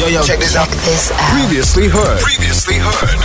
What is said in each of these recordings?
Yo, yo, check this out. This out. Previously heard. Previously heard.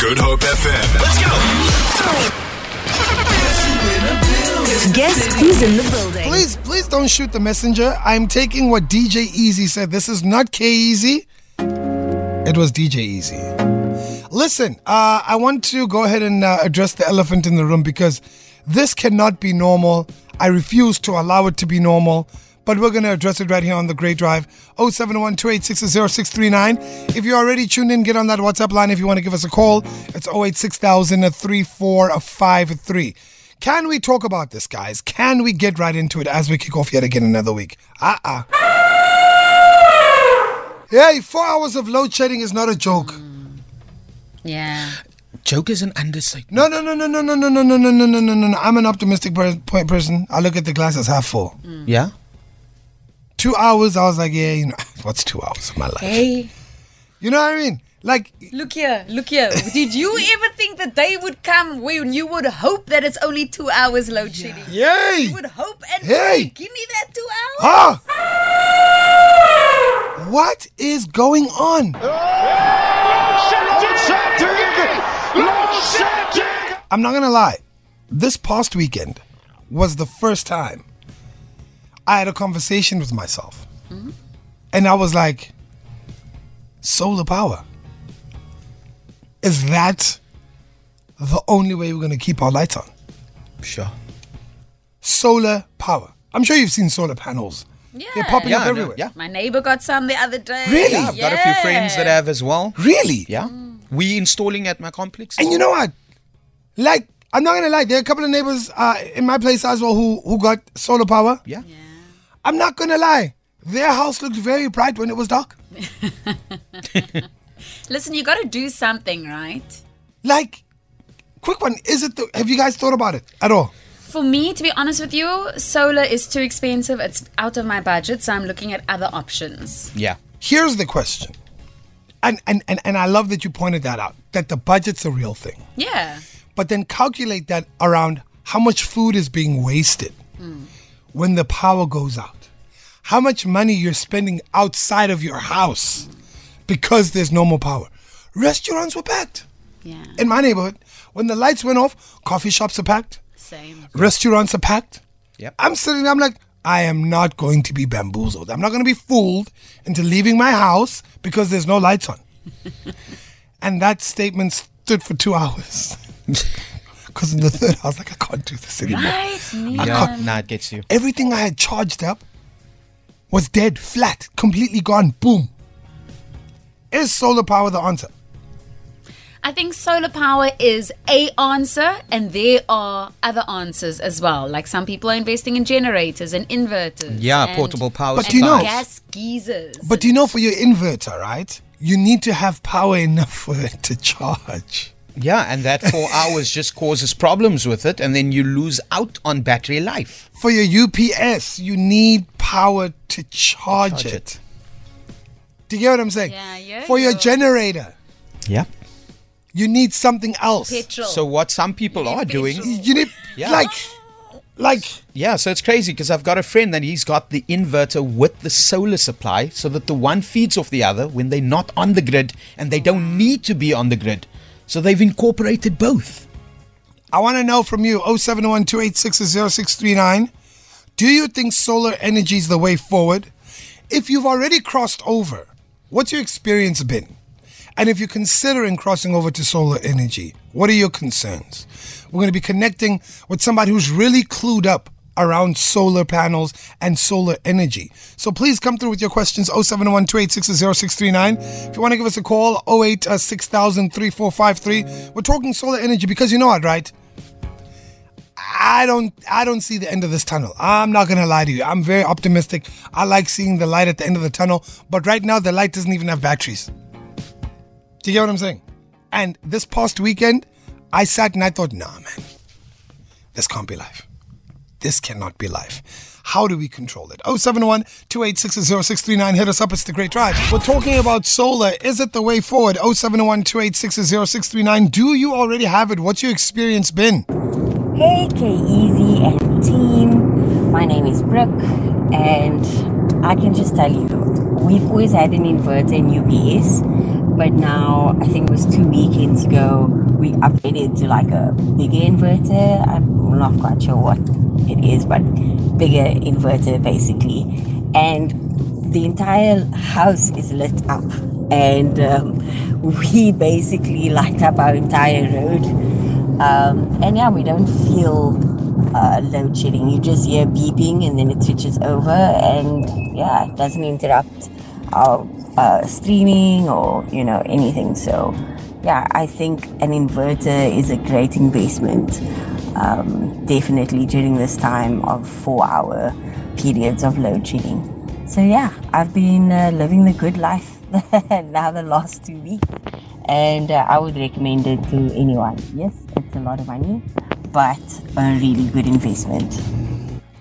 Good Hope FM. Let's go. Guess who's in the building? Please, please don't shoot the messenger. I'm taking what DJ Easy said. This is not K Easy. It was DJ Easy. Listen, uh, I want to go ahead and uh, address the elephant in the room because this cannot be normal. I refuse to allow it to be normal. But we're going to address it right here on the Great Drive. 071 If you're already tuned in, get on that WhatsApp line if you want to give us a call. It's 086 3453. Can we talk about this, guys? Can we get right into it as we kick off yet again another week? Uh uh Hey, four hours of load shedding is not a joke. Yeah. Joke is an understatement. No, no, no, no, no, no, no, no, no, no, no, no, no, no, no. I'm an optimistic per- point person. I look at the glass as half full. Yeah? Two hours, I was like, yeah, you know, what's two hours of my life? Hey, You know what I mean? Like, look here, look here. Did you ever think the day would come when you would hope that it's only two hours load shedding? yay! You would hope and Hey! pray, give me that two hours. Ah! What is going on? I'm not gonna lie. This past weekend was the first time I had a conversation with myself. And I was like, solar power. Is that the only way we're gonna keep our lights on? Sure. Solar power. I'm sure you've seen solar panels. Yeah. They're popping Yeah, up I know, everywhere. yeah. My neighbor got some the other day. Really? Yeah, I've got a few friends that have as well. Really? Yeah. We installing at my complex. And you know what? Like, I'm not gonna lie, there are a couple of neighbors uh, in my place as well who who got solar power. Yeah. I'm not gonna lie, their house looked very bright when it was dark. Listen, you got to do something, right? Like, quick one, is it? The, have you guys thought about it at all? For me, to be honest with you, solar is too expensive. It's out of my budget, so I'm looking at other options. Yeah. Here's the question, and and and, and I love that you pointed that out. That the budget's a real thing, Yeah. but then calculate that around how much food is being wasted hmm. when the power goes out. How much money you're spending outside of your house because there's no more power. Restaurants were packed. Yeah. in my neighborhood, when the lights went off, coffee shops are packed, Same. restaurants are packed. Yep. I'm sitting there, I'm like, I am not going to be bamboozled. I'm not going to be fooled into leaving my house because there's no lights on. and that statement stood for two hours. Because in the third, I was like, I can't do this anymore. Right? Yeah. Nah, it gets you. Everything I had charged up was dead, flat, completely gone. Boom. Is solar power the answer? I think solar power is a answer, and there are other answers as well. Like some people are investing in generators and inverters. Yeah, and- portable power But and you know- gas geysers. But do you know for your inverter, right? You need to have power enough for it to charge. Yeah, and that four hours just causes problems with it, and then you lose out on battery life. For your UPS, you need power to charge, Charge it. it. Do you get what I'm saying? Yeah, yeah, For your generator, Yeah. you need something else. petrol. So what some people You need are doing. You need Yeah. like like yeah. So it's crazy because I've got a friend that he's got the inverter with the solar supply, so that the one feeds off the other when they're not on the grid, and they don't need to be on the grid. So they've incorporated both. I want to know from you 0712860639 Do you think solar energy is the way forward? If you've already crossed over, what's your experience been? And if you're considering crossing over to solar energy, what are your concerns? We're going to be connecting with somebody who's really clued up around solar panels and solar energy. So please come through with your questions 0712860639. If you want to give us a call 0860003453. Uh, We're talking solar energy because you know what, right? I don't I don't see the end of this tunnel. I'm not gonna lie to you. I'm very optimistic. I like seeing the light at the end of the tunnel, but right now the light doesn't even have batteries. Do you get what I'm saying? And this past weekend, I sat and I thought, nah man, this can't be life. This cannot be life. How do we control it? 071 286 Hit us up. It's the Great Drive. We're talking about solar. Is it the way forward? 071 286 Do you already have it? What's your experience been? Hey, K Easy and team. My name is Brooke, and I can just tell you we've always had an inverter in UPS, but now I think it was two weekends ago we upgraded to like a bigger inverter. I'm not quite sure what it is, but bigger inverter basically, and the entire house is lit up, and um, we basically light up our entire road. Um, and yeah, we don't feel uh, load shedding. You just hear beeping and then it switches over, and yeah, it doesn't interrupt our uh, streaming or you know anything. So yeah, I think an inverter is a great investment. Um, definitely during this time of four-hour periods of load shedding. So yeah, I've been uh, living the good life now the last two weeks, and uh, I would recommend it to anyone. Yes, it's a lot of money, but a really good investment.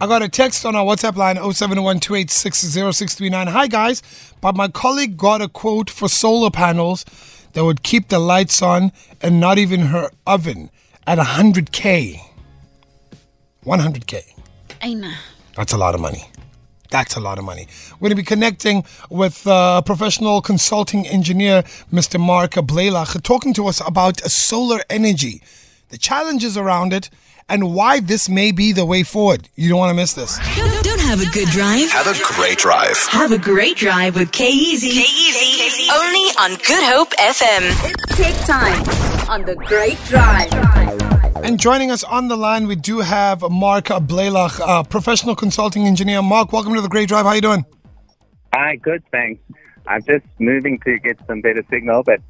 I got a text on our WhatsApp line 0712860639. Hi guys, but my colleague got a quote for solar panels that would keep the lights on and not even her oven at 100k. 100k. Aina. That's a lot of money. That's a lot of money. We're going to be connecting with uh, professional consulting engineer, Mr. Mark Bleloch, talking to us about solar energy, the challenges around it, and why this may be the way forward. You don't want to miss this. Don't, don't have a good drive. Have a great drive. Have a great drive with K-Easy. K-Easy. Only on Good Hope FM. It's Tech Time on the Great Drive. And joining us on the line, we do have Mark Bleloch, uh, professional consulting engineer. Mark, welcome to the Great Drive. How you doing? Hi, good, thanks. I'm just moving to get some better signal, but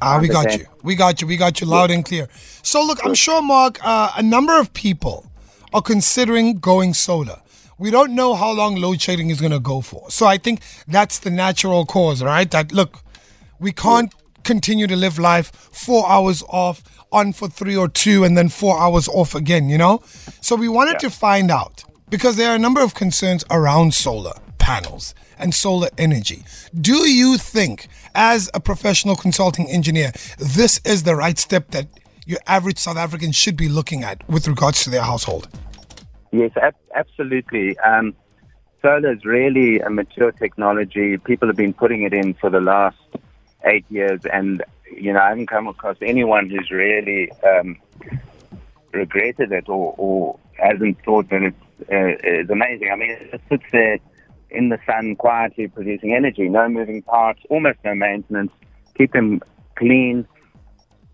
Ah, we got you. We got you. We got you loud and clear. So, look, I'm sure, Mark, uh, a number of people are considering going solar. We don't know how long load shedding is going to go for. So, I think that's the natural cause, right? That, look, we can't continue to live life four hours off, on for three or two, and then four hours off again, you know? So, we wanted to find out because there are a number of concerns around solar panels and solar energy. Do you think, as a professional consulting engineer, this is the right step that your average South African should be looking at with regards to their household? yes, ab- absolutely. Um, solar is really a mature technology. People have been putting it in for the last eight years, and you know, I haven't come across anyone who's really um, regretted it or, or hasn't thought that it's, uh, is amazing. I mean, it just sits there in the sun quietly producing energy, no moving parts, almost no maintenance, keep them clean.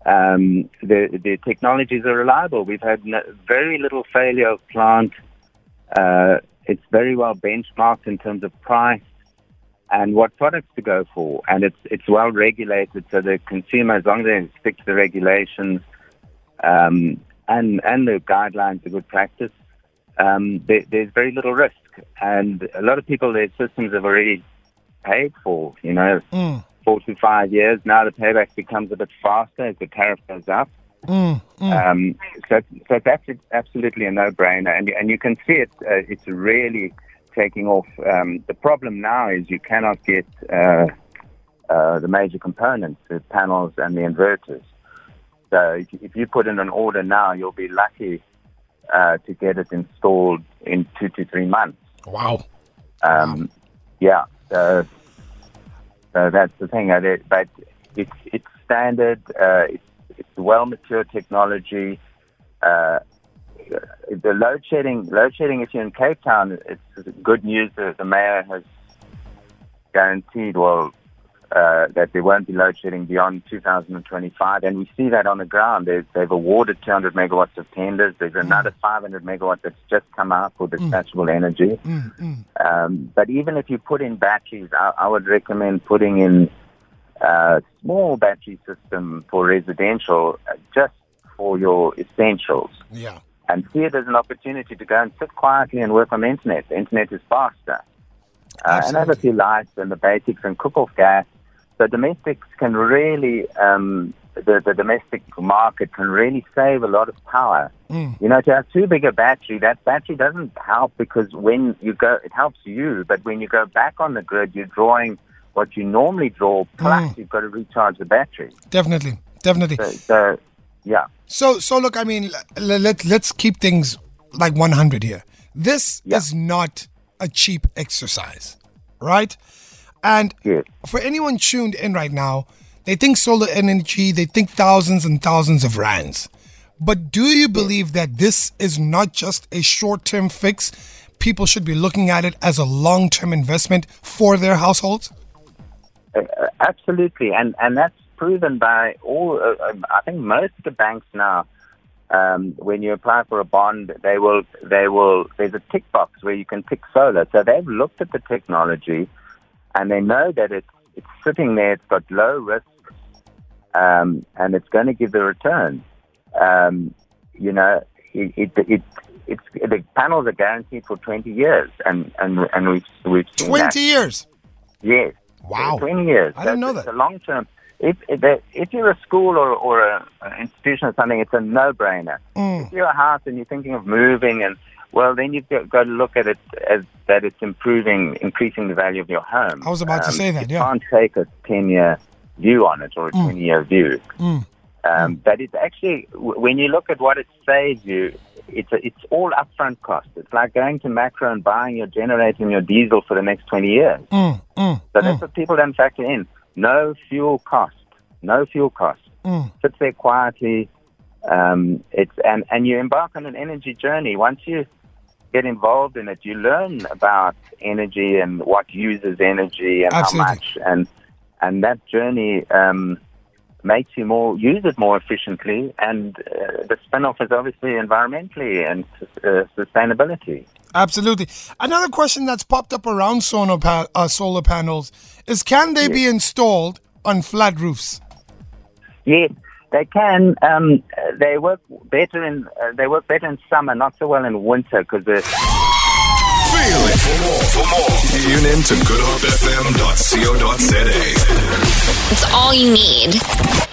Um, the, the technologies are reliable. We've had no, very little failure of plant. Uh, it's very well benchmarked in terms of price and what products to go for. And it's, it's well regulated so the consumer, as long as they stick to the regulations um, and, and the guidelines of good practice, um, there, there's very little risk. And a lot of people, their systems have already paid for, you know, four to five years. Now the payback becomes a bit faster as the tariff goes up. Um, so, so it's abso- absolutely a no-brainer, and and you can see it. Uh, it's really taking off. Um, the problem now is you cannot get uh, uh, the major components, the panels and the inverters. So if, if you put in an order now, you'll be lucky uh, to get it installed in two to three months. Wow. Um, yeah, so, so that's the thing. uh, But it's it's standard. Uh, it's it's well mature technology. Uh, the load shedding load shedding issue in Cape Town. It's good news that the mayor has guaranteed well uh, that there won't be load shedding beyond 2025, and we see that on the ground. They've, they've awarded 200 megawatts of tenders. There's another 500 megawatts that's just come out for dispatchable energy. Um, but even if you put in batteries, I, I would recommend putting in a small battery system for residential, uh, just for your essentials, Yeah. And see it as an opportunity to go and sit quietly and work on the internet. The internet is faster. Uh, and have a few lights and the basics and cook off gas. So domestics can really, um, the, the domestic market can really save a lot of power. You know, to have too big a battery, that battery doesn't help because when you go, it helps you, but when you go back on the grid, you're drawing what you normally draw, plus you've got to recharge the battery. Definitely. Definitely. So, so yeah. So, so look, I mean, let, let's keep things like 100 here. This Yeah. is not a cheap exercise, right? And Yes. for anyone tuned in right now, they think solar energy, they think thousands and thousands of rands. But do you believe that this is not just a short term fix? People should be looking at it as a long term investment for their households? Uh, absolutely, and and that's proven by all. Uh, um, I think most of the banks now, um, when you apply for a bond, they will they will. There's a tick box where you can tick solar. So they've looked at the technology, and they know that it's it's sitting there. It's got low risk, um, and it's going to give the return. Um, you know, it, it, it it's the panels are guaranteed for 20 years, and and and we've we've seen that. 20 years. Yes. Wow. 20 years. I didn't That's- know it's that. a long term. If, if, you're a school or, or a, an institution or something, it's a no-brainer. Mm. If you're a house and you're thinking of moving, and well, then you've got, got to look at it as that it's improving, increasing the value of your home. Um, I was about to say that, You yeah. can't take a 10-year view on it or a Mm. 20-year view. Um, But it's actually, when you look at what it saves you, it's a, it's all upfront cost. It's like going to Makro and buying your generator and your diesel for the next 20 years. Mm, mm, So that's what people don't factor in. No fuel cost. No fuel cost. mm. Sits there quietly. Um, it's and, and you embark on an energy journey. Once you get involved in it, you learn about energy and what uses energy and Absolutely. how much, and and that journey um, makes you more use it more efficiently. And uh, the spin-off is obviously environmentally and uh, sustainability. Absolutely. Another question that's popped up around solar, pa- uh, solar panels is can they be installed on flat roofs? Yes, they can. Um, they work better in uh, they work better in summer, not so well in winter because the Feel it. For more, for more, tune in to goodhopefm.co.za. It's all you need.